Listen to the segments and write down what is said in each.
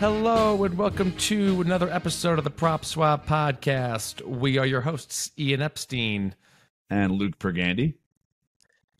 Hello and welcome to another episode of the PropSwap podcast. We are your hosts, Ian Epstein and Luke Pergande.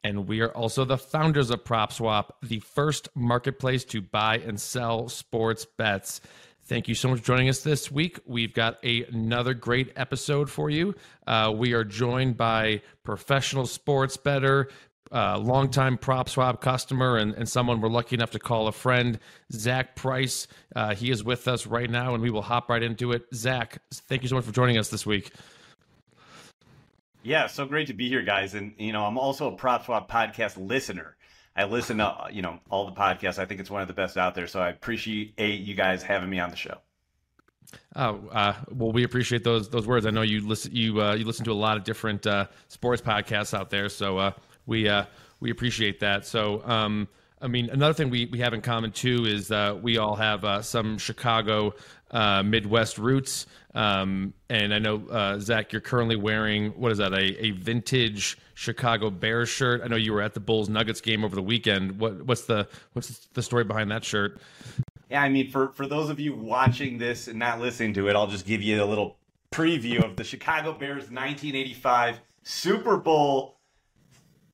And we are also the founders of PropSwap, the first marketplace to buy and sell sports bets. Thank you so much for joining us this week. We've got a, another great episode for you. Uh, we are joined by professional sports better, uh, longtime PropSwap customer and, and someone we're lucky enough to call a friend, Zack Price. Uh, he is with us right now, and we will hop right into it. Zack, thank you so much for joining us this week. Yeah, so great to be here, guys. And you know, I'm also a PropSwap podcast listener. I listen to you know all the podcasts. I think it's one of the best out there. So I appreciate you guys having me on the show. Oh, uh, well, we appreciate those those words. I know you listen you uh, you listen to a lot of different uh, sports podcasts out there. So uh, we uh, we appreciate that. So, um, I mean, another thing we, we have in common too is uh, we all have uh, some Chicago uh, Midwest roots. Um, and I know uh, Zack, you're currently wearing what is that a, a vintage Chicago Bears shirt? I know you were at the Bulls Nuggets game over the weekend. What what's the what's the story behind that shirt? Yeah, I mean, for for those of you watching this and not listening to it, I'll just give you a little preview of the Chicago Bears 1985 Super Bowl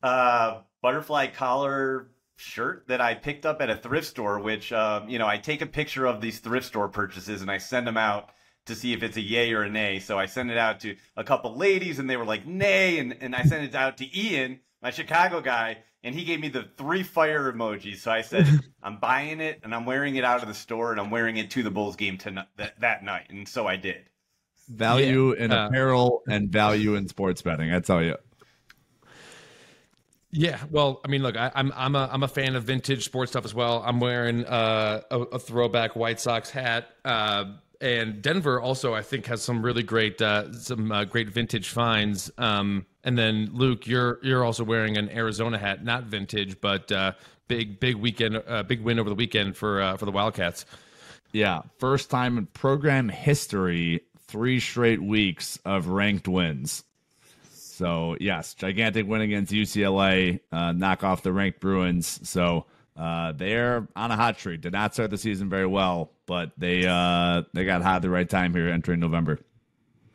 uh, butterfly collar shirt that I picked up at a thrift store, which, um, you know, I take a picture of these thrift store purchases and I send them out to see if it's a yay or a nay. So I sent it out to a couple ladies and they were like, nay. And, and I sent it out to Ian, my Chicago guy, and he gave me the three fire emojis. So I said, I'm buying it and I'm wearing it out of the store and I'm wearing it to the Bulls game tonight, that, that night. And so I did. Value yeah. in uh, apparel and value in sports betting. I tell you. Yeah, well, I mean, look, I, am I'm, I'm a I'm a fan of vintage sports stuff as well. I'm wearing uh, a, a, throwback White Sox hat, uh, and Denver also I think has some really great uh, some uh, great vintage finds. Um, and then Luke, you're you're also wearing an Arizona hat, not vintage, but uh, big big weekend, uh, big win over the weekend for for the Wildcats. Yeah, first time in program history, three straight weeks of ranked wins. So yes, gigantic win against UCLA, uh, knock off the ranked Bruins. So uh, they're on a hot streak. Did not start the season very well, but they uh, they got hot at the right time here entering November.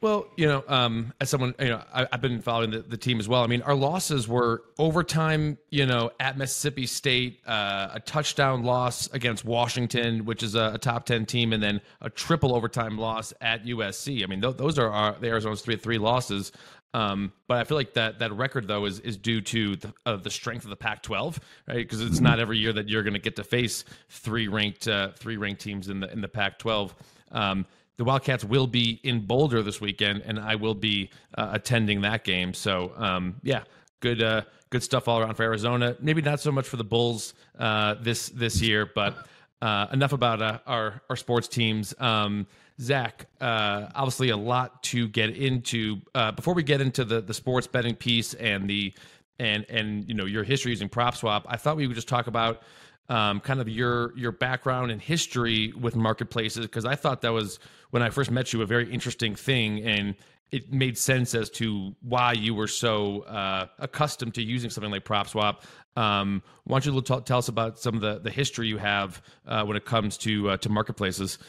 Well, you know, um, as someone, you know, I, have been following the, the, team as well. I mean, our losses were overtime, you know, at Mississippi State, uh, a touchdown loss against Washington, which is a, a, top 10 team, and then a triple overtime loss at USC. I mean, th- those are our, the Arizona's three, three losses. Um, but I feel like that that record though is is due to the, uh, the strength of the Pac-12, right? Because it's not every year that you're going to get to face three ranked uh, three ranked teams in the in the Pac-12. Um, the Wildcats will be in Boulder this weekend, and I will be uh, attending that game. So um, yeah, good uh, good stuff all around for Arizona. Maybe not so much for the Bulls uh, this this year, but uh, enough about our our sports teams. Um, Zack, uh, obviously a lot to get into. Uh, before we get into the the sports betting piece and the and and you know your history using PropSwap, I thought we would just talk about um, kind of your your background and history with marketplaces because I thought that was when I first met you a very interesting thing and it made sense as to why you were so uh, accustomed to using something like PropSwap. Um, why don't you t- tell us about some of the, the history you have uh, when it comes to uh, to marketplaces?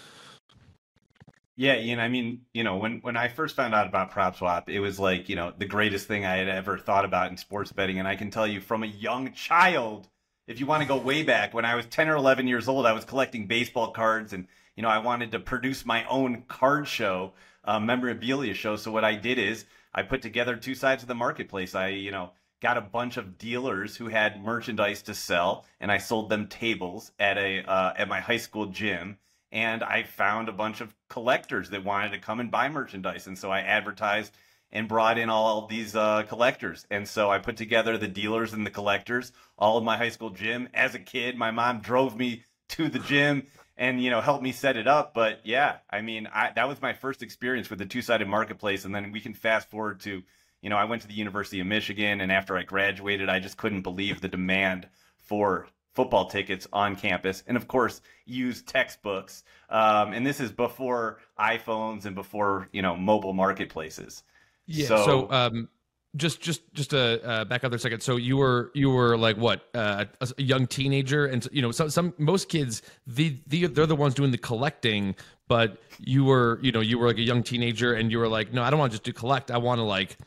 Yeah, Ian. I mean, you know, when when I first found out about prop swap, it was like you know the greatest thing I had ever thought about in sports betting. And I can tell you, from a young child, if you want to go way back, when I was ten or eleven years old, I was collecting baseball cards, and you know, I wanted to produce my own card show, uh, memorabilia show. So what I did is I put together two sides of the marketplace. I, you know, got a bunch of dealers who had merchandise to sell, and I sold them tables at a uh, at my high school gym and I found a bunch of collectors that wanted to come and buy merchandise, and so I advertised and brought in all these uh, collectors. And so I put together the dealers and the collectors all of my high school gym. As a kid, my mom drove me to the gym and you know helped me set it up. But yeah, I mean, I, that was my first experience with the two-sided marketplace. And then we can fast forward to, you know, I went to the University of Michigan, and after I graduated, I just couldn't believe the demand for football tickets on campus, and of course, use textbooks. Um, and this is before iPhones and before you know mobile marketplaces. Yeah. So, so um, just just just to uh, back up there a second so you were you were like what uh, a, a young teenager and you know some some most kids the, the they're the ones doing the collecting but you were you know you were like a young teenager and you were like no i don't want to just do collect i want to like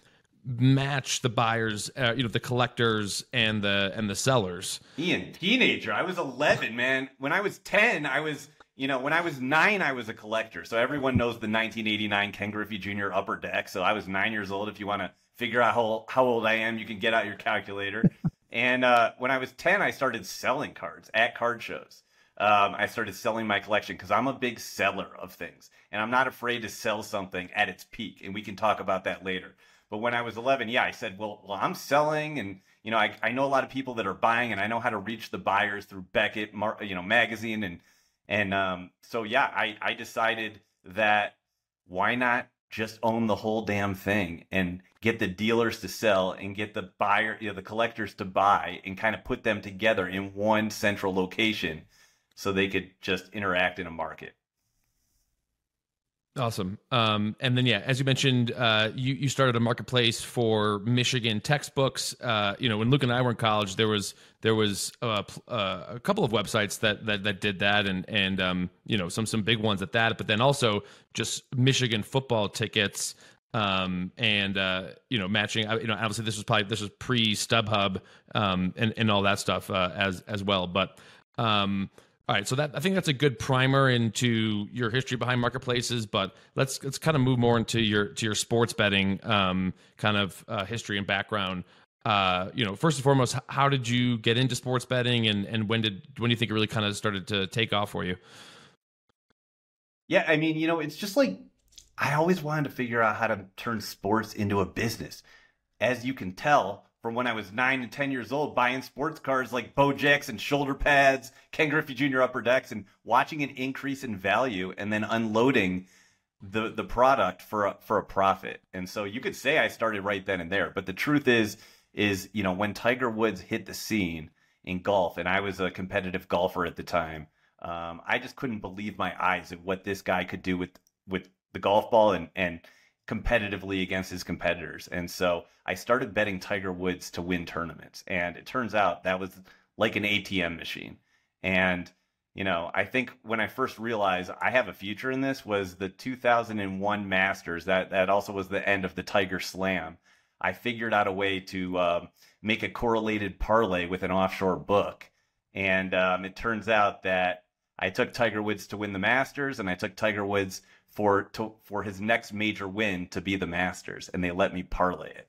match the buyers uh, you know the collectors and the and the sellers ian teenager i was 11 man when i was 10 i was you know, when I was nine, I was a collector. So everyone knows the 1989 Ken Griffey Jr. Upper Deck. So I was nine years old. If you want to figure out how, how old I am, you can get out your calculator. and uh, when I was 10, I started selling cards at card shows. Um, I started selling my collection because I'm a big seller of things. And I'm not afraid to sell something at its peak. And we can talk about that later. But when I was 11, yeah, I said, well, well I'm selling and you know, I, I know a lot of people that are buying and I know how to reach the buyers through Beckett, you know, magazine and and um, so, yeah, I, I decided that why not just own the whole damn thing and get the dealers to sell and get the buyer, you know, the collectors to buy and kind of put them together in one central location so they could just interact in a market. Awesome. Um, and then, yeah, as you mentioned, uh, you you started a marketplace for Michigan textbooks. Uh, you know, when Luke and I were in college, there was there was uh, uh, a couple of websites that that, that did that, and and um, you know some some big ones at that. But then also just Michigan football tickets. Um, and uh, you know, matching. You know, obviously this was probably this was pre StubHub um, and and all that stuff uh, as as well. But um, all right, so that I think that's a good primer into your history behind marketplaces, but let's let's kind of move more into your to your sports betting um, kind of uh, history and background. Uh, you know, first and foremost, how did you get into sports betting, and and when did when do you think it really kind of started to take off for you? Yeah, I mean, you know, it's just like I always wanted to figure out how to turn sports into a business. As you can tell, from when I was nine and 10 years old, buying sports cars like Bojacks and shoulder pads, Ken Griffey Jr. upper decks, and watching an increase in value and then unloading the, the product for a, for a profit. And so you could say I started right then and there. But the truth is, is, you know, when Tiger Woods hit the scene in golf, and I was a competitive golfer at the time, um, I just couldn't believe my eyes at what this guy could do with, with the golf ball and, and, competitively against his competitors. And so I started betting Tiger Woods to win tournaments. And it turns out that was like an ATM machine. And, you know, I think when I first realized I have a future in this was the 2001 Masters. That, that also was the end of the Tiger Slam. I figured out a way to uh, make a correlated parlay with an offshore book. And um, it turns out that I took Tiger Woods to win the Masters, and I took Tiger Woods for to, for his next major win to be the Masters, and they let me parlay it.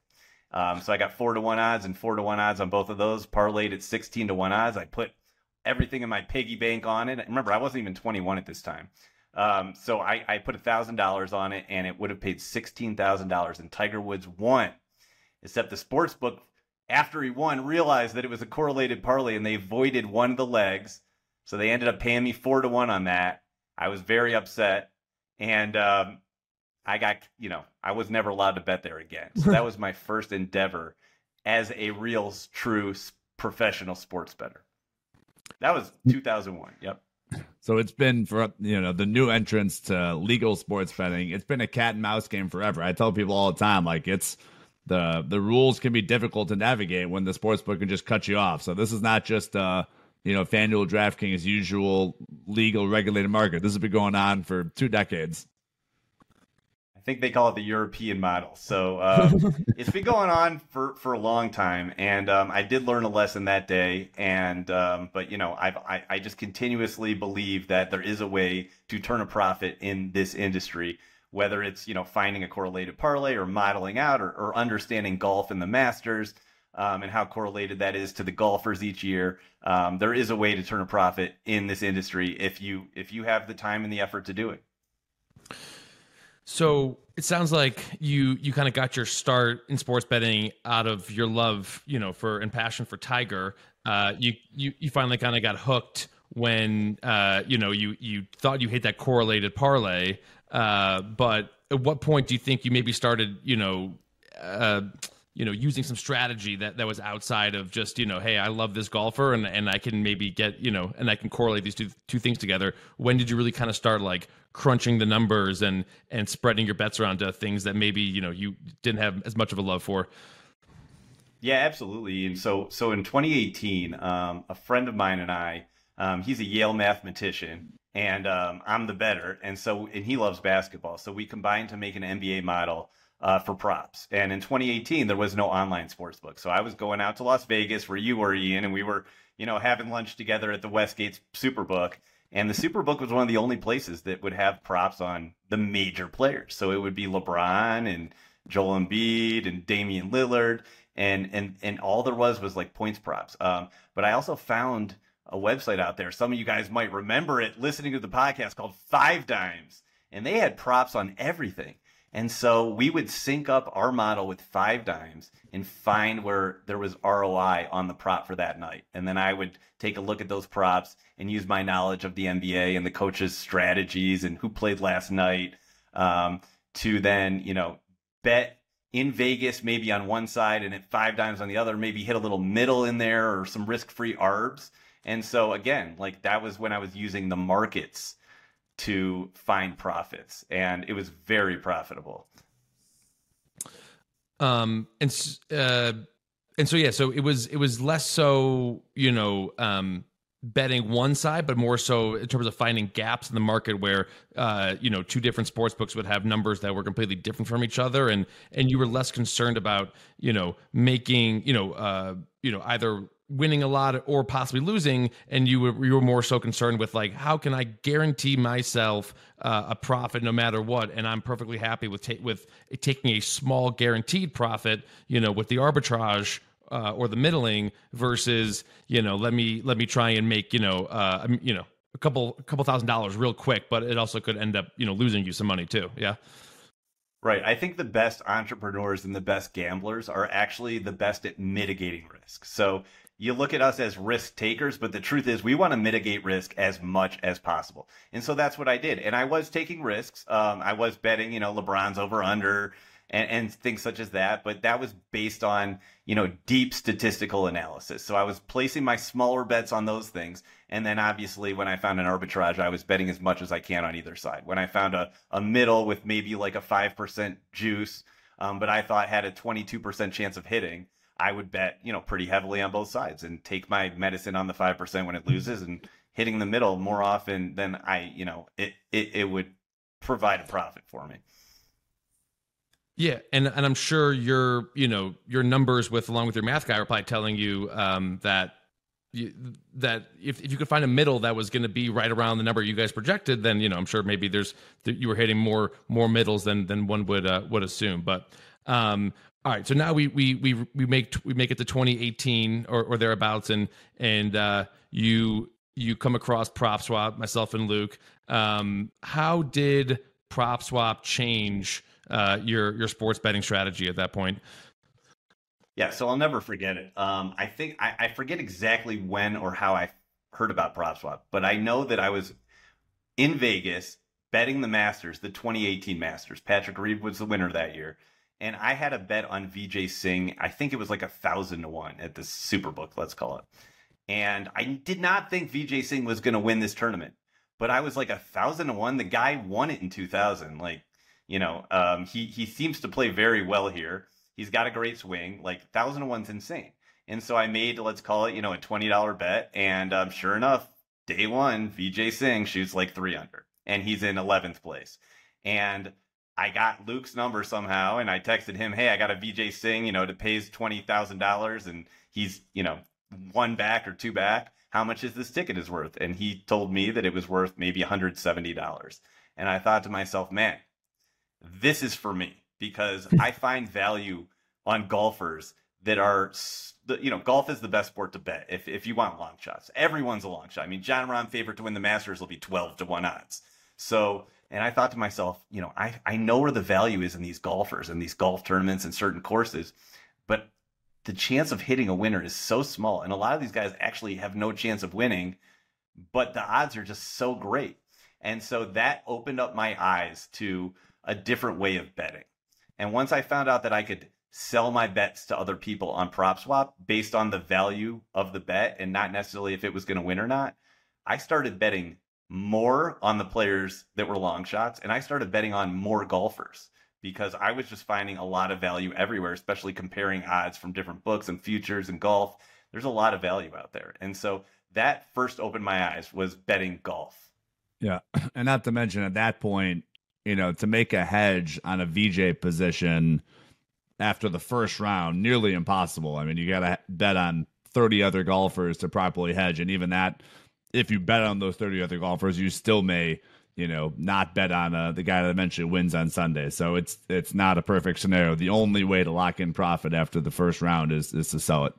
Um, so I got four to one odds and four to one odds on both of those. Parlayed at sixteen to one odds. I put everything in my piggy bank on it. Remember, I wasn't even twenty one at this time. Um, so I, I put thousand dollars on it, and it would have paid sixteen thousand dollars. And Tiger Woods won, except the sports book after he won realized that it was a correlated parlay, and they voided one of the legs. So they ended up paying me four to one on that. I was very upset and um, I got you know I was never allowed to bet there again. So that was my first endeavor as a real true professional sports better. That was 2001. Yep. So it's been for you know the new entrance to legal sports betting. It's been a cat and mouse game forever. I tell people all the time like it's the the rules can be difficult to navigate when the sports book can just cut you off. So this is not just uh you know, FanDuel, DraftKings, usual legal regulated market. This has been going on for two decades. I think they call it the European model. So um, it's been going on for, for a long time, and um, I did learn a lesson that day. And um, but you know, I've, I I just continuously believe that there is a way to turn a profit in this industry. Whether it's you know finding a correlated parlay or modeling out or, or understanding golf in the Masters, um, and how correlated that is to the golfers each year. Um, there is a way to turn a profit in this industry if you if you have the time and the effort to do it. So it sounds like you you kind of got your start in sports betting out of your love, you know, for and passion for Tiger. Uh, you you you finally kind of got hooked when uh, you know you you thought you hit that correlated parlay. Uh, but at what point do you think you maybe started, you know? Uh, you know using some strategy that that was outside of just you know hey i love this golfer and and i can maybe get you know and i can correlate these two two things together when did you really kind of start like crunching the numbers and and spreading your bets around to things that maybe you know you didn't have as much of a love for Yeah, absolutely. And so, so in 2018, um, a friend of mine and I, um, he's a Yale mathematician, and um, I'm the better. And so, and he loves basketball. So we combined to make an NBA model uh, for props. And in 2018, there was no online sports book. So I was going out to Las Vegas where you were, Ian, and we were, you know, having lunch together at the Westgate Superbook. And the Superbook was one of the only places that would have props on the major players. So it would be LeBron and Joel Embiid and Damian Lillard. And, and, and all there was was like points props. Um, but I also found a website out there. Some of you guys might remember it listening to the podcast called Five Dimes. And they had props on everything. And so we would sync up our model with five dimes and find where there was ROI on the prop for that night. And then I would take a look at those props and use my knowledge of the NBA and the coaches' strategies and who played last night um, to then, you know, bet in Vegas, maybe on one side and at five dimes on the other, maybe hit a little middle in there or some risk free ARBs. And so again, like that was when I was using the markets to find profits, and it was very profitable. Um, and uh, and so yeah, so it was it was less so you know um betting one side, but more so in terms of finding gaps in the market where uh, you know two different sports books would have numbers that were completely different from each other, and and you were less concerned about you know making you know uh, you know either winning a lot or possibly losing and you were you were more so concerned with like how can I guarantee myself uh, a profit no matter what and I'm perfectly happy with ta- with taking a small guaranteed profit you know with the arbitrage uh, or the middling versus you know let me let me try and make you know uh, you know a couple a couple thousand dollars real quick but it also could end up you know losing you some money too yeah Right. I think the best entrepreneurs and the best gamblers are actually the best at mitigating risk. So you look at us as risk takers, but the truth is we want to mitigate risk as much as possible. And so that's what I did. And I was taking risks. Um, I was betting, you know, LeBron's over under and, and things such as that. But that was based on, you know, deep statistical analysis. So I was placing my smaller bets on those things. And then obviously when I found an arbitrage, I was betting as much as I can on either side. When I found a, a middle with maybe like a 5% juice, um, but I thought had a 22% chance of hitting, I would bet, you know, pretty heavily on both sides and take my medicine on the 5% when it loses and hitting the middle more often than I, you know, it, it, it would provide a profit for me. Yeah, and and I'm sure your you know your numbers with along with your math guy are probably telling you um, that you, that if, if you could find a middle that was going to be right around the number you guys projected, then you know I'm sure maybe there's you were hitting more more middles than than one would uh, would assume. But um, all right, so now we we we we make we make it to 2018 or, or thereabouts, and and uh, you you come across PropSwap, myself and Luke. Um, how did PropSwap change uh, your your sports betting strategy at that point? Yeah, so I'll never forget it. Um, I think I, I forget exactly when or how I heard about PropSwap, but I know that I was in Vegas betting the Masters, the 2018 Masters. Patrick Reed was the winner that year and I had a bet on Vijay Singh. I think it was like a thousand to one at the Superbook, let's call it. And I did not think Vijay Singh was going to win this tournament, but I was like a thousand to one. The guy won it in 2000. Like, you know, um, he he seems to play very well here. He's got a great swing. Like thousand to one's insane. And so I made, let's call it, you know, a twenty dollar bet. And um, sure enough, day one, Vijay Singh shoots like three under, and he's in eleventh place. And I got Luke's number somehow and I texted him, Hey, I got a Vijay Singh, you know, to pays $20,000 and he's, you know, one back or two back. How much is this ticket is worth? And he told me that it was worth maybe $170. And I thought to myself, man, this is for me because I find value on golfers that are, you know, golf is the best sport to bet if, if you want long shots. Everyone's a long shot. I mean, Jon Rahm favorite to win the Masters will be 12 to 1 odds. So and I thought to myself, you know, I, I know where the value is in these golfers and these golf tournaments and certain courses, but the chance of hitting a winner is so small. And a lot of these guys actually have no chance of winning, but the odds are just so great. And so that opened up my eyes to a different way of betting. And once I found out that I could sell my bets to other people on PropSwap based on the value of the bet and not necessarily if it was going to win or not, I started betting more on the players that were long shots and I started betting on more golfers because I was just finding a lot of value everywhere, especially comparing odds from different books and futures and golf. There's a lot of value out there. And so that first opened my eyes was betting golf. Yeah. And not to mention at that point, you know, to make a hedge on a Vijay position after the first round, nearly impossible. I mean, you got to bet on 30 other golfers to properly hedge. And even that, if you bet on those 30 other golfers, you still may, you know, not bet on uh, the guy that eventually wins on Sunday. So it's it's not a perfect scenario. The only way to lock in profit after the first round is is to sell it.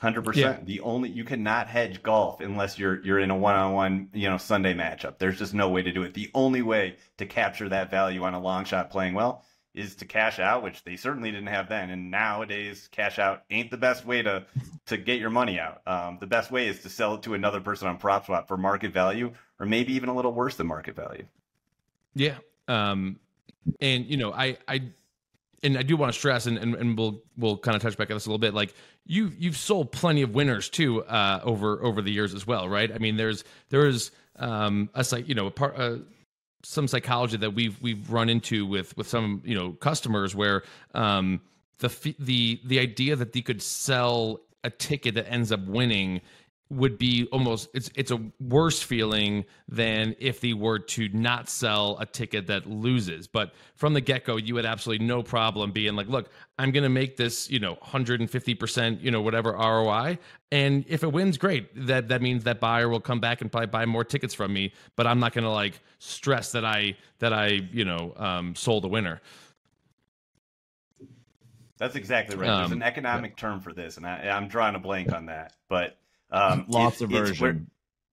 Hundred yeah. percent. The only you cannot hedge golf unless you're you're in a one on one you know Sunday matchup. There's just no way to do it. The only way to capture that value on a long shot playing well is to cash out, which they certainly didn't have then. And nowadays, cash out ain't the best way to to get your money out. Um, the best way is to sell it to another person on PropSwap for market value, or maybe even a little worse than market value. Yeah. Um, and you know, I I and I do want to stress, and, and, and we'll we'll kind of touch back on this a little bit. Like you you've sold plenty of winners too uh, over over the years as well, right? I mean, there's there is um, a site you know a part uh, some psychology that we've we've run into with with some you know customers where um, the the the idea that they could sell a ticket that ends up winning would be almost it's it's a worse feeling than if they were to not sell a ticket that loses but from the get-go you had absolutely no problem being like look i'm going to make this you know 150% you know whatever roi and if it wins great that that means that buyer will come back and probably buy more tickets from me but i'm not going to like stress that i that i you know um, sold a winner that's exactly right. There's um, an economic yeah. term for this, and I, I'm drawing a blank on that. But um, loss aversion.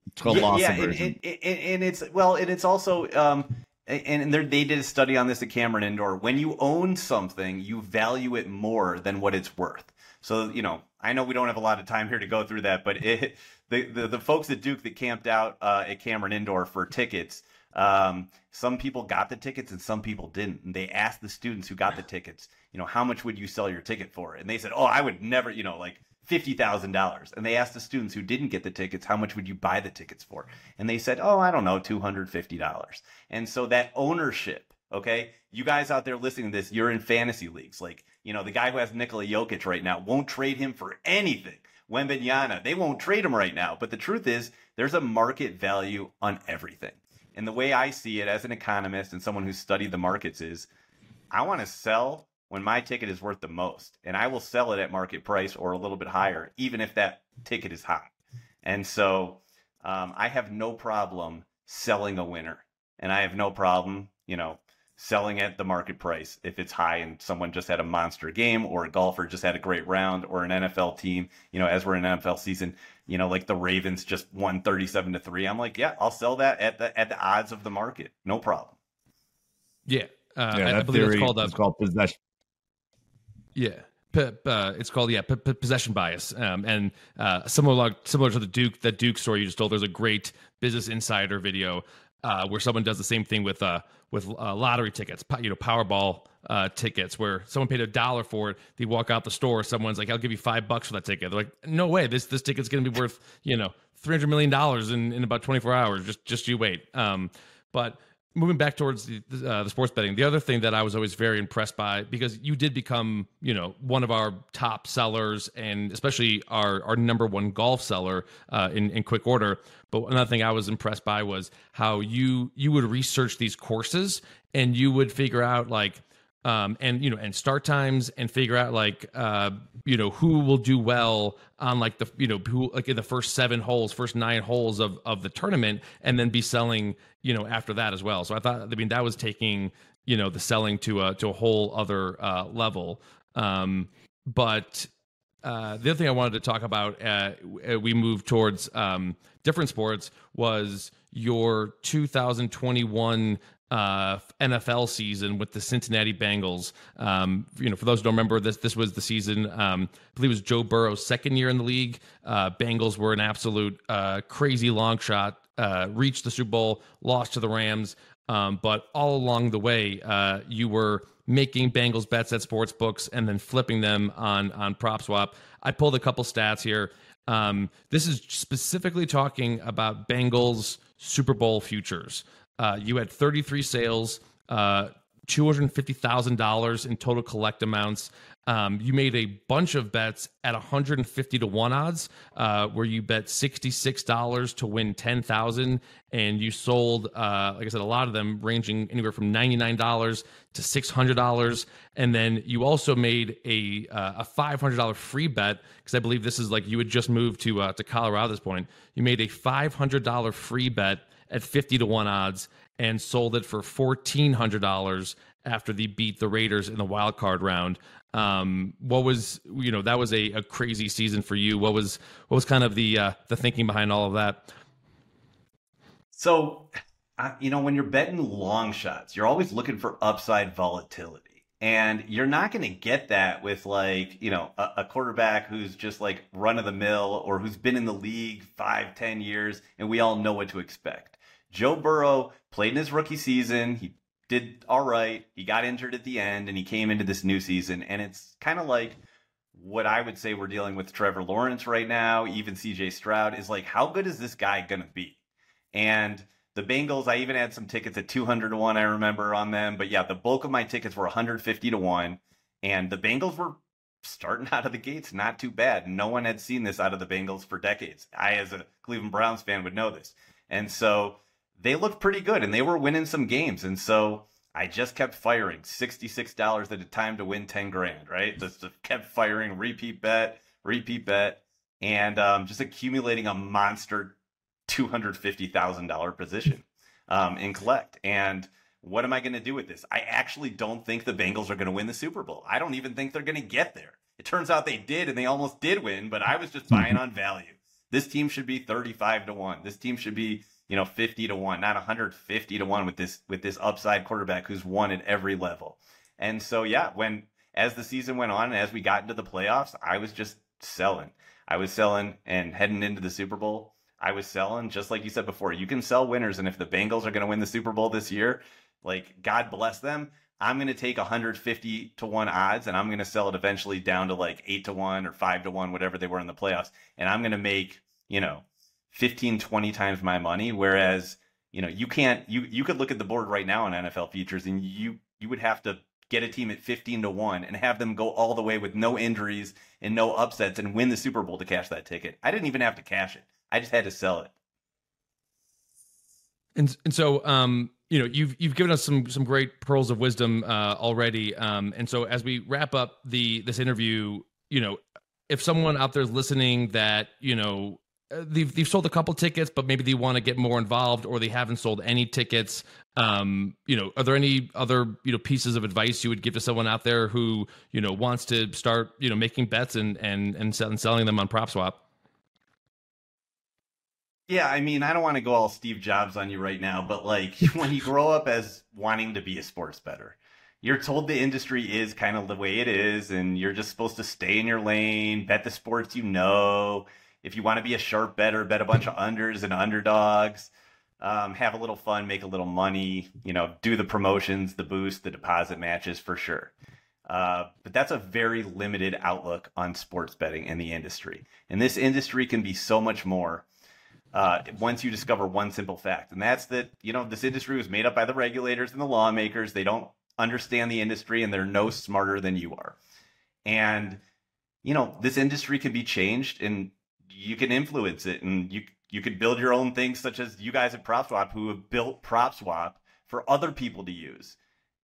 It's, called yeah, loss yeah, aversion. And, and, and, it's well, and it's also um, and they did a study on this at Cameron Indoor. When you own something, you value it more than what it's worth. So you know, I know we don't have a lot of time here to go through that, but it, the, the, the folks at Duke that camped out uh, at Cameron Indoor for tickets, um, some people got the tickets and some people didn't. And they asked the students who got the tickets, you know, how much would you sell your ticket for? And they said, oh, I would never, you know, like $50,000. And they asked the students who didn't get the tickets, how much would you buy the tickets for? And they said, oh, I don't know, $250. And so that ownership, okay, you guys out there listening to this, you're in fantasy leagues. Like, you know, the guy who has Nikola Jokic right now won't trade him for anything. Wembanyama, they won't trade him right now. But the truth is, there's a market value on everything. And the way I see it as an economist and someone who's studied the markets is I want to sell when my ticket is worth the most and I will sell it at market price or a little bit higher, even if that ticket is high. And so um, I have no problem selling a winner and I have no problem, you know, selling at the market price if it's high and someone just had a monster game or a golfer just had a great round or an NFL team, you know, as we're in NFL season, you know, like the Ravens just won 37 to 3. I'm like, yeah, I'll sell that at the at the odds of the market. No problem. Yeah. Uh, yeah, I, I believe it's called, it's called possession yeah. Uh, it's called yeah p- p- possession bias um, and uh, similar similar to the Duke that Duke story you just told. There's a great Business Insider video uh, where someone does the same thing with uh, with uh, lottery tickets, you know, Powerball uh, tickets, where someone paid a dollar for it. They walk out the store, someone's like, "I'll give you five bucks for that ticket." They're like, "No way! This this ticket's going to be worth you know three hundred million dollars in in about twenty four hours. Just just you wait." Um, but moving back towards the, uh, the sports betting the other thing that i was always very impressed by because you did become you know one of our top sellers and especially our, our number one golf seller uh, in, in quick order. But another thing i was impressed by was how you you would research these courses and you would figure out like um, and you know and start times and figure out like uh, you know who will do well on like the you know who like in the first seven holes first nine holes of of the tournament and then be selling you know after that as well. So i thought i mean that was taking you know the selling to a to a whole other uh, level. Um, but uh, the other thing I wanted to talk about, uh, we moved towards um, different sports, was your 2021 uh, NFL season with the Cincinnati Bengals. Um, you know, for those who don't remember, this this was the season. Um, I believe it was Joe Burrow's second year in the league. Uh, Bengals were an absolute uh, crazy long shot. Uh, reached the Super Bowl, lost to the Rams. Um, but all along the way, uh, you were making Bengals bets at sports books and then flipping them on on PropSwap. I pulled a couple stats here. Um, this is specifically talking about Bengals Super Bowl futures. Uh, you had 33 sales. Uh, $250,000 in total collect amounts. Um, you made a bunch of bets at 150 to 1 odds, uh, where you bet $66 to win 10,000 and you sold, uh, like I said, a lot of them ranging anywhere from $99 to $600. And then you also made a, uh, a $500 free bet because I believe this is like you had just moved to, uh, to Colorado at this point. You made a $500 free bet at 50 to 1 odds and sold it for $1,400 after they beat the Raiders in the wild card round. Um, what was you know that was a, a crazy season for you. What was what was kind of the uh, the thinking behind all of that? So, uh, you know, when you're betting long shots, you're always looking for upside volatility. And you're not going to get that with like, you know, a, a quarterback who's just like run of the mill or who's been in the league five, ten years, and we all know what to expect. Joe Burrow played in his rookie season. He did all right. He got injured at the end and he came into this new season. And it's kind of like what I would say we're dealing with Trevor Lawrence right now, even CJ Stroud, is like, how good is this guy going to be? And the Bengals, I even had some tickets at 200 to 1, I remember on them. But yeah, the bulk of my tickets were 150 to 1. And the Bengals were starting out of the gates not too bad. No one had seen this out of the Bengals for decades. I, as a Cleveland Browns fan, would know this. And so they looked pretty good and they were winning some games. And so I just kept firing $66 at a time to win 10 grand, right? Just kept firing, repeat bet, repeat bet, and um, just accumulating a monster $250,000 position um, in collect. And what am I going to do with this? I actually don't think the Bengals are going to win the Super Bowl. I don't even think they're going to get there. It turns out they did, and they almost did win, but I was just buying on value. This team should be 35 to 1. This team should be you know 50 to 1 not 150 to 1 with this with this upside quarterback who's won at every level. And so yeah when as the season went on and as we got into the playoffs i was just selling. I was selling and heading into the super bowl. I was selling just like you said before you can sell winners and if the bengals are going to win the super bowl this year like god bless them. I'm going to take 150 to 1 odds and i'm going to sell it eventually down to like 8 to 1 or 5 to 1 whatever they were in the playoffs. And i'm going to make you know 15, 20 times my money. Whereas, you know, you can't, you, you could look at the board right now on NFL futures and you, you would have to get a team at 15 to 1 and have them go all the way with no injuries and no upsets and win the Super Bowl to cash that ticket. I didn't even have to cash it. I just had to sell it. And and so um you know you've you've given us some some great pearls of wisdom uh already um and so as we wrap up the this interview you know if someone out there is listening that you know they've they've sold a couple tickets, but maybe they want to get more involved, or they haven't sold any tickets. Um, you know, are there any other you know pieces of advice you would give to someone out there who you know wants to start you know making bets and and and selling them on PropSwap? Yeah, I mean, I don't want to go all Steve Jobs on you right now, but like when you grow up as wanting to be a sports better, you're told the industry is kind of the way it is, and you're just supposed to stay in your lane, bet the sports you know if you want to be a sharp better, bet a bunch of unders and underdogs. Um, have a little fun, make a little money, you know, do the promotions, the boost, the deposit matches for sure. Uh, but that's a very limited outlook on sports betting in the industry. And this industry can be so much more uh, once you discover one simple fact. And that's that, you know, this industry was made up by the regulators and the lawmakers. They don't understand the industry and they're no smarter than you are. And, you know, this industry can be changed and you can influence it and you you could build your own things such as you guys at PropSwap who have built PropSwap for other people to use.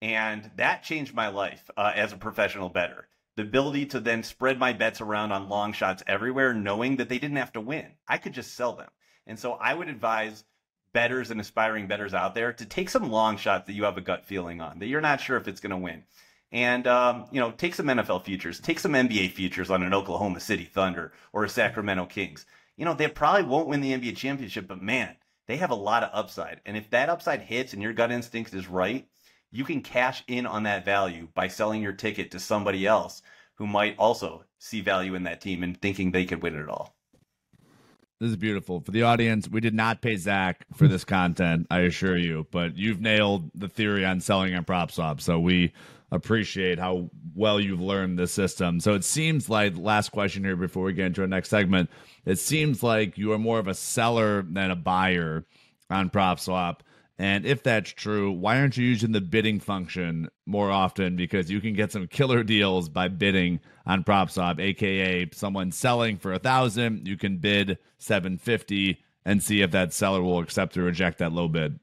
And that changed my life uh, as a professional better. The ability to then spread my bets around on long shots everywhere, knowing that they didn't have to win. I could just sell them. And so I would advise betters and aspiring betters out there to take some long shots that you have a gut feeling on, that you're not sure if it's going to win and um, you know take some NFL futures, take some NBA futures on an Oklahoma City Thunder or a Sacramento Kings. You know they probably won't win the NBA championship, but man, they have a lot of upside. And if that upside hits and your gut instinct is right, you can cash in on that value by selling your ticket to somebody else who might also see value in that team and thinking they could win it all. This is beautiful. For the audience, we did not pay Zack for this content, I assure you, but you've nailed the theory on selling on PropSwap. So we appreciate how well you've learned the system. So it seems like last question here before we get into our next segment. It seems like you are more of a seller than a buyer on PropSwap. And if that's true, why aren't you using the bidding function more often? Because you can get some killer deals by bidding on PropSwap, aka someone selling for a thousand, you can bid 750 and see if that seller will accept or reject that low bid.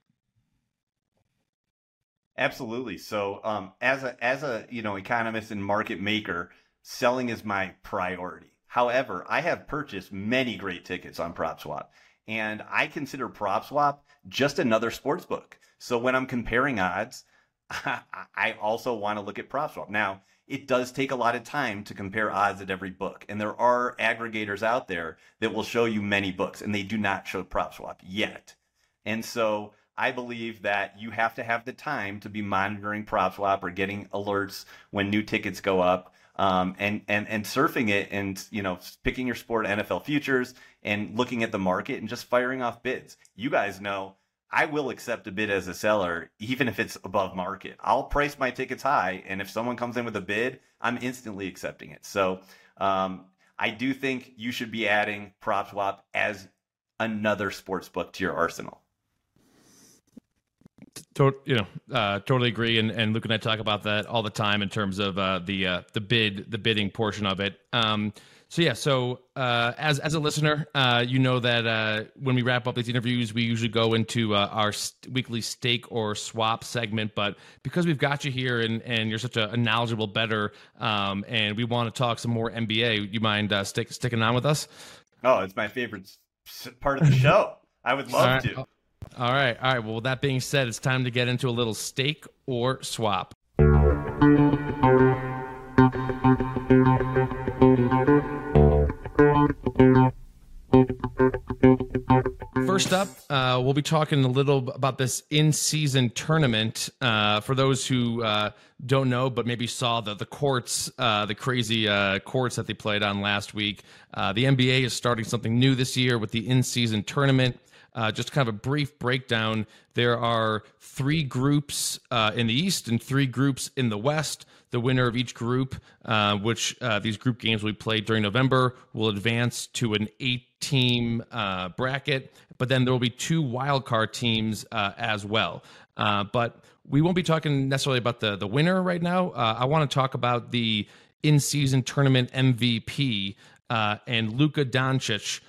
Absolutely. So, um, as a as a you know economist and market maker, selling is my priority. However, I have purchased many great tickets on PropSwap, and I consider PropSwap just another sports book. So when I'm comparing odds, I also want to look at PropSwap. Now, it does take a lot of time to compare odds at every book, and there are aggregators out there that will show you many books, and they do not show PropSwap yet. And so I believe that you have to have the time to be monitoring PropSwap or getting alerts when new tickets go up. Um, and, and, and surfing it and, you know, picking your sport NFL futures and looking at the market and just firing off bids. You guys know I will accept a bid as a seller, even if it's above market. I'll price my tickets high. And if someone comes in with a bid, I'm instantly accepting it. So, um, I do think you should be adding PropSwap as another sports book to your arsenal. To, you know, uh, totally agree. And, and Luke and I talk about that all the time in terms of uh, the uh, the bid, the bidding portion of it. Um, so yeah, so uh, as as a listener, uh, you know that uh, when we wrap up these interviews, we usually go into uh, our st- weekly stake or swap segment. But because we've got you here and, and you're such a, a knowledgeable better, um, and we want to talk some more NBA, you mind uh, stick, sticking on with us? Oh, it's my favorite part of the show. I would love to. All right. All right. Well, with that being said, it's time to get into a little stake or swap. First up, uh, we'll be talking a little about this in-season tournament. Uh, for those who uh, don't know, but maybe saw the the courts, uh, the crazy uh, courts that they played on last week. Uh, the NBA is starting something new this year with the in-season tournament. Uh, just kind of a brief breakdown. There are three groups uh, in the East and three groups in the West. The winner of each group, uh, which uh, these group games will be played during November, will advance to an eight-team uh, bracket. But then there will be two wildcard teams uh, as well. but we won't be talking necessarily about the the winner right now. I want to talk about the in-season tournament MVP and Luka Doncic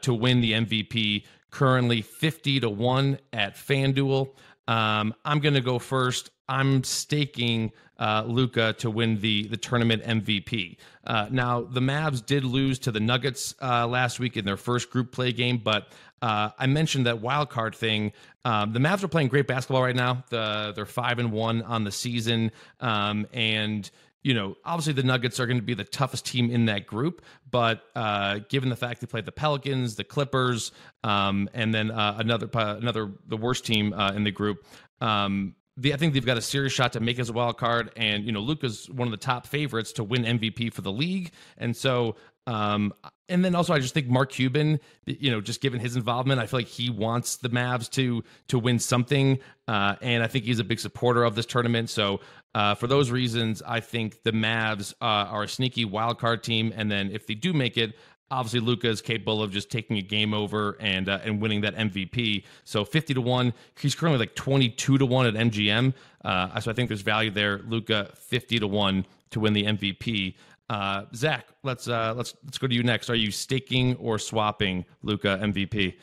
to win the MVP currently 50 to 1 at FanDuel. Um, I'm going to go first. I'm staking uh, Luka to win the the tournament MVP. Uh, now the Mavs did lose to the Nuggets uh, last week in their first group play game, but uh, I mentioned that wild card thing. Um, the Mavs are playing great basketball right now. The, they're five and one on the season, um, and you know, obviously the Nuggets are going to be the toughest team in that group, but uh, given the fact they played the Pelicans, the Clippers, um, and then uh, another another the worst team uh, in the group, um, the, I think they've got a serious shot to make as a wild card. And you know, Luka's one of the top favorites to win MVP for the league, and so um, and then also, I just think Mark Cuban, you know, just given his involvement, I feel like he wants the Mavs to to win something, uh, and I think he's a big supporter of this tournament. So, uh, for those reasons, I think the Mavs uh, are a sneaky wild card team, and then if they do make it, obviously Luka is capable of just taking a game over and uh, and winning that MVP. So fifty to one, he's currently like twenty two to one at MGM. Uh, so I think there's value there. Luka fifty to one to win the MVP. Uh, Zack, let's uh, let's let's go to you next. Are you staking or swapping Luka MVP?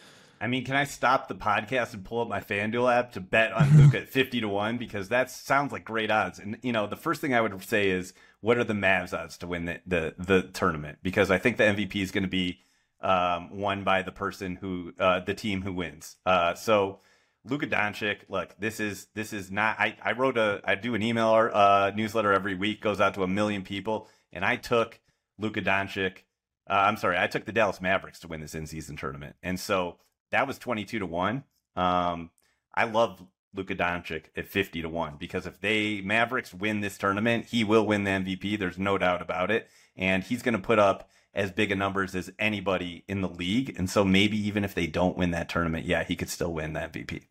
I mean, can I stop the podcast and pull up my FanDuel app to bet on Luka at fifty to one because that sounds like great odds. And you know, the first thing I would say is, what are the Mavs odds to win the the, the tournament? Because I think the MVP is going to be um, won by the person who uh, the team who wins. Uh, so. Luka Doncic, look, this is this is not. I, I wrote a I do an email or uh, newsletter every week, goes out to a million people and I took Luka Doncic. Uh, I'm sorry, I took the Dallas Mavericks to win this in-season tournament, and so that was 22 to one. Um, I love Luka Doncic at 50 to one because if they Mavericks win this tournament, he will win the MVP. There's no doubt about it, and he's going to put up as big a numbers as anybody in the league. And so maybe even if they don't win that tournament, yeah, he could still win the MVP.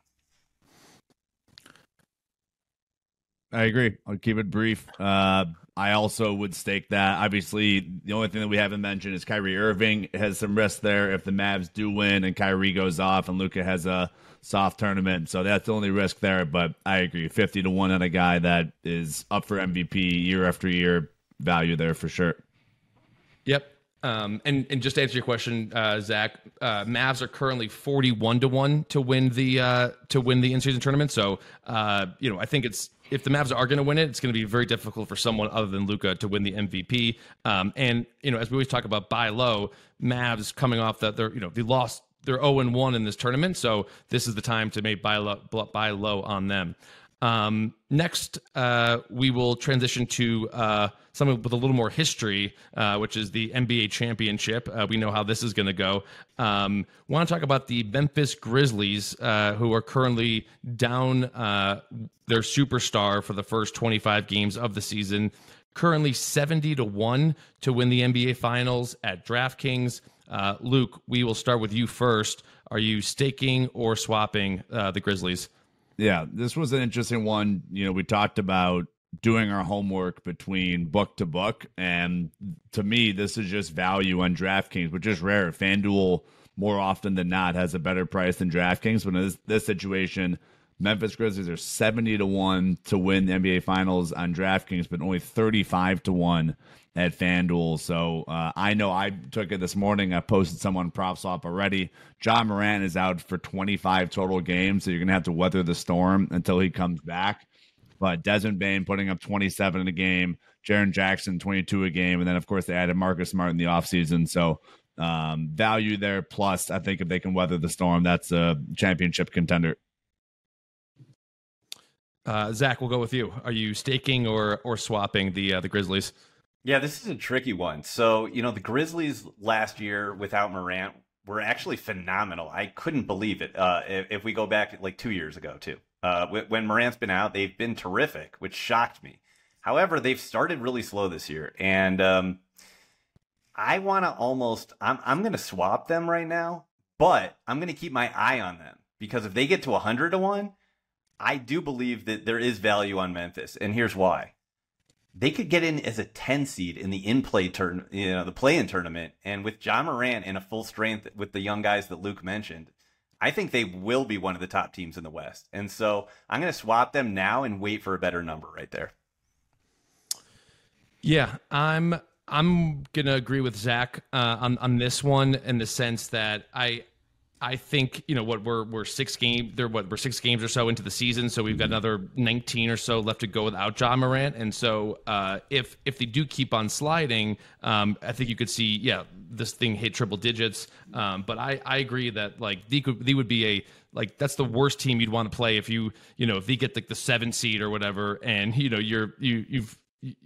I agree. I'll keep it brief. Uh, I also would stake that. Obviously, the only thing that we haven't mentioned is Kyrie Irving has some risk there if the Mavs do win and Kyrie goes off and Luka has a soft tournament. So that's the only risk there. But I agree, fifty to one on a guy that is up for MVP year after year. Value there for sure. Yep. Um, and and just to answer your question, uh, Zack, uh, Mavs are currently forty one to one to win the uh, to win the in season tournament. So uh, you know, I think it's if the Mavs are going to win it, it's going to be very difficult for someone other than Luka to win the MVP. Um, and you know, as we always talk about buy low, Mavs coming off that they're you know they lost they're zero and one in this tournament, so this is the time to make buy low buy low on them. Um, next, uh, we will transition to uh, something with a little more history, uh, which is the NBA championship. Uh, we know how this is going to go. Um, Want to talk about the Memphis Grizzlies, uh, who are currently down uh, their superstar for the first 25 games of the season, currently 70 to one to win the NBA Finals at DraftKings. Luke, we will start with you first. Are you staking or swapping the Grizzlies? Yeah, this was an interesting one. You know, we talked about doing our homework between book to book, and to me, this is just value on DraftKings, which is rare. FanDuel more often than not has a better price than DraftKings. But in this, this situation, Memphis Grizzlies are 70 to 1 to win the NBA Finals on DraftKings, but only 35 to 1 at FanDuel. So uh, I know I took it this morning. I posted someone PropSwap already. Ja Morant is out for 25 total games, so you're to have to weather the storm until he comes back. But Desmond Bane putting up 27 in a game, Jaren Jackson 22 a game, and then of course they added Marcus Smart in the offseason. So um, value there. Plus, I think if they can weather the storm, that's a championship contender. Uh, Zack, we'll go with you. Are you staking or or swapping the uh, the Grizzlies? Yeah, this is a tricky one. So, you know, the Grizzlies last year without Morant were actually phenomenal. I couldn't believe it. Uh, if, if, we go back like two years ago, too, uh, when Morant's been out, they've been terrific, which shocked me. However, they've started really slow this year, and um, I want to almost. I'm I'm going to swap them right now, but I'm going to keep my eye on them because if they get to 100 to one, I do believe that there is value on Memphis, and here's why they could get in as a 10 seed in the in-play turn, you know, the play-in tournament. And with Ja Morant in a full strength with the young guys that Luke mentioned, I think they will be one of the top teams in the West. And so I'm going to swap them now and wait for a better number right there. Yeah, I'm I'm gonna agree with Zack uh, on on this one in the sense that I I think you know what we're we're six game there what we're six games or so into the season, so we've got another nineteen or so left to go without Ja Morant, and so uh, if if they do keep on sliding, um, I think you could see yeah this thing hit triple digits. Um, but I I agree that like they could they would be a like that's the worst team you'd want to play if you you know if they get like the seven seed or whatever, and you know you're you you've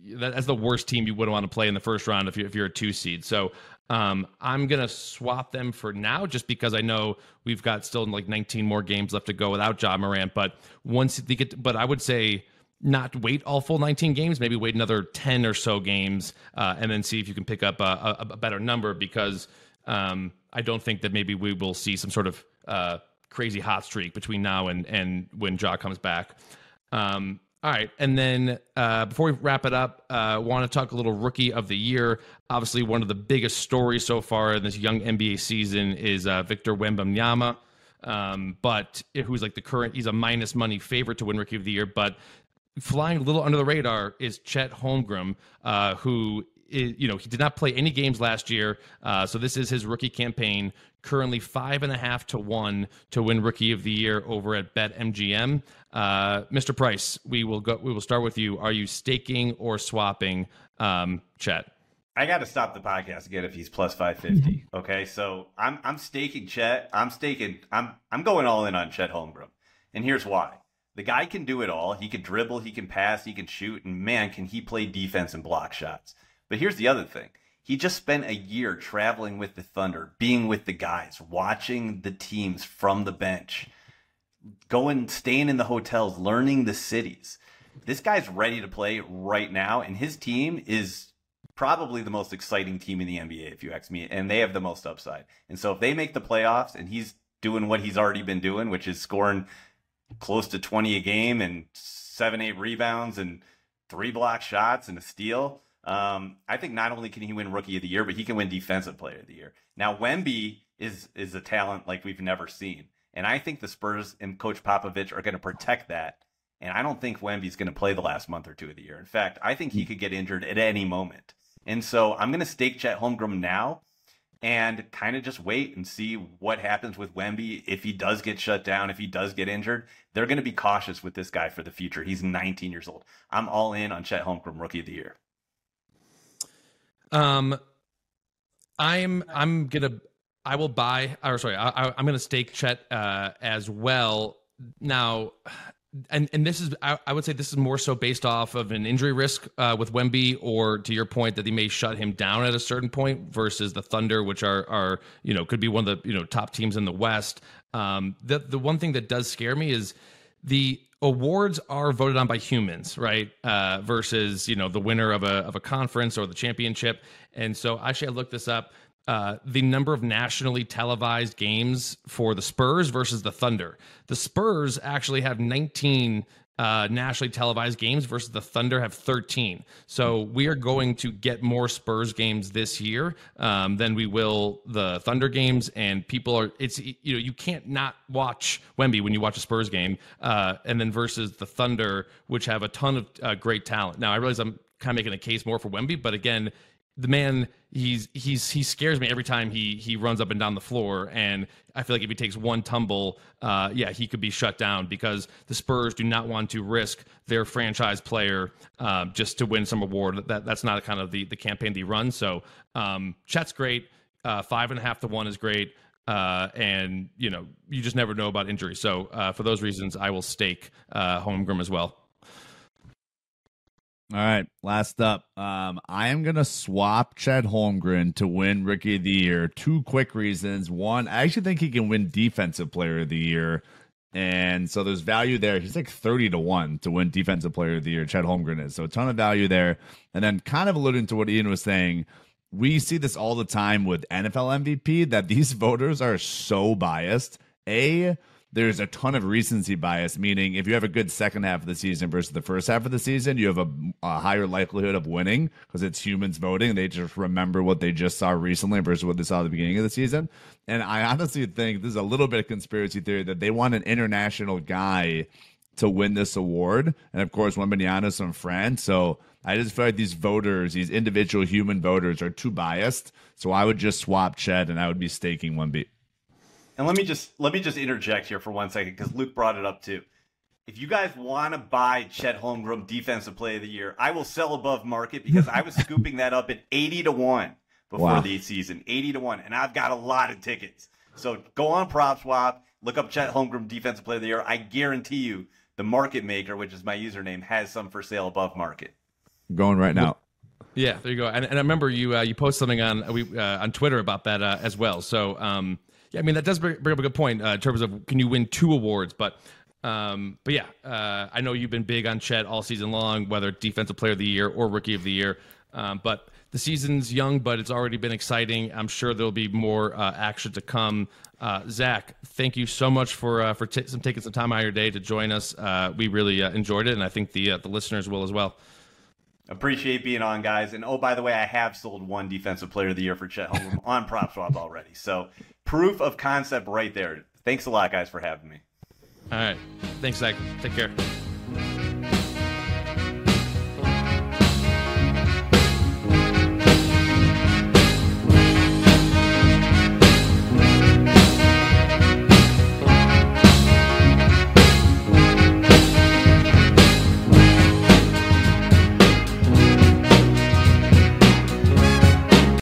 that's the worst team you would want to play in the first round if you're, if you're a two seed. So um, I'm gonna swap them for now, just because I know we've got still like 19 more games left to go without Ja Morant. But once they get, but I would say not wait all full 19 games, maybe wait another 10 or so games, uh, and then see if you can pick up a, a, a better number. Because um, I don't think that maybe we will see some sort of uh, crazy hot streak between now and and when Ja comes back. Um, all right, and then uh, before we wrap it up, uh, want to talk a little rookie of the year. Obviously, one of the biggest stories so far in this young NBA season is uh, Victor Wembanyama, um, but who's like the current? He's a minus money favorite to win rookie of the year, but flying a little under the radar is Chet Holmgren, uh, you know, he did not play any games last year, uh, so this is his rookie campaign. Currently five and a half to one to win Rookie of the Year over at BetMGM. Uh, Mr. Price, we will go. We will start with you. Are you staking or swapping, um, Chet? I got to stop the podcast again if he's plus five fifty. Okay, so I'm I'm staking Chet. I'm staking. I'm I'm going all in on Chet Holmgren, and here's why. The guy can do it all. He can dribble, he can pass, he can shoot, and man, can he play defense and block shots. But here's the other thing. He just spent a year traveling with the Thunder, being with the guys, watching the teams from the bench, going, staying in the hotels, learning the cities. This guy's ready to play right now, and his team is probably the most exciting team in the NBA, if you ask me, and they have the most upside. And so if they make the playoffs and he's doing what he's already been doing, which is scoring close to 20 a game and seven, eight rebounds and three block shots and a steal. Um, I think not only can he win Rookie of the Year, but he can win Defensive Player of the Year. Now, Wemby is is a talent like we've never seen, and I think the Spurs and Coach Popovich are going to protect that. And I don't think Wemby's going to play the last month or two of the year. In fact, I think he could get injured at any moment. And so I'm going to stake Chet Holmgren now and kind of just wait and see what happens with Wemby. If he does get shut down, if he does get injured, they're going to be cautious with this guy for the future. He's 19 years old. I'm all in on Chet Holmgren, Rookie of the Year. Um, I'm I'm gonna I will buy or sorry I, I'm gonna stake Chet uh, as well now and and this is I, I, would say this is more so based off of an injury risk uh, with Wemby, or to your point that they may shut him down at a certain point versus the Thunder, which are are you know could be one of the you know top teams in the West. Um, the the one thing that does scare me is the awards are voted on by humans, right? Uh, versus you know the winner of a of a conference or the championship. And so actually, I looked this up uh, the number of nationally televised games for the Spurs versus the Thunder. The Spurs actually have 19 uh, nationally televised games versus the Thunder have 13. So we are going to get more Spurs games this year um, than we will the Thunder games. And people are, it's, you know, you can't not watch Wemby when you watch a Spurs game. Uh, and then versus the Thunder, which have a ton of uh, great talent. Now, I realize I'm kind of making a case more for Wemby, but again, the man he's he's he scares me every time he he runs up and down the floor. And i feel like if he takes one tumble uh, yeah he could be shut down because the spurs do not want to risk their franchise player uh, just to win some award. That that's not kind of the the campaign they run so um chet's great. Uh, five and a half to one is great. Uh, and you know you just never know about injury. So uh, for those reasons i will stake uh, holmgren as well all right, last up. Um, I am gonna swap Chet Holmgren to win Rookie of the Year. Two quick reasons. One, I actually think he can win Defensive Player of the Year, and so there's value there. He's like thirty to one to win Defensive Player of the Year. Chet Holmgren is so a ton of value there. And then, kind of alluding to what Ian was saying, we see this all the time with NFL MVP that these voters are so biased. A there's a ton of recency bias, meaning if you have a good second half of the season versus the first half of the season, you have a, a higher likelihood of winning because it's humans voting. They just remember what they just saw recently versus what they saw at the beginning of the season. And I honestly think this is a little bit of conspiracy theory that they want an international guy to win this award. And of course, Wembanyama's from France. So I just feel like these voters, these individual human voters, are too biased. So I would just swap Chet and I would be staking Wemby. And let me just let me just interject here for one second because Luke brought it up too. If you guys want to buy Chet Holmgren Defensive Play of the Year, I will sell above market because I was scooping that up at eighty to one before wow. the season, eighty to one, and I've got a lot of tickets. So go on PropSwap, look up Chet Holmgren Defensive Play of the Year. I guarantee you, the market maker, which is my username, has some for sale above market. Going right now. Yeah, there you go. And, and I remember you uh, you post something on uh, we uh, on Twitter about that uh, as well. So um, yeah, I mean that does bring, up a good point uh, in terms of can you win two awards, but um, but yeah, uh, I know you've been big on Chet all season long, whether defensive player of the year or rookie of the year. Um, but the season's young, but it's already been exciting. I'm sure there'll be more uh, action to come. Uh, Zack, thank you so much for uh, for t- some, taking some time out of your day to join us. Uh, we really uh, enjoyed it, and I think the uh, the listeners will as well. Appreciate being on, guys. And oh, by the way, I have sold one defensive player of the year for Chet on PropSwap already. So proof of concept right there. Thanks a lot, guys, for having me. All right. Thanks, Zack. Take care.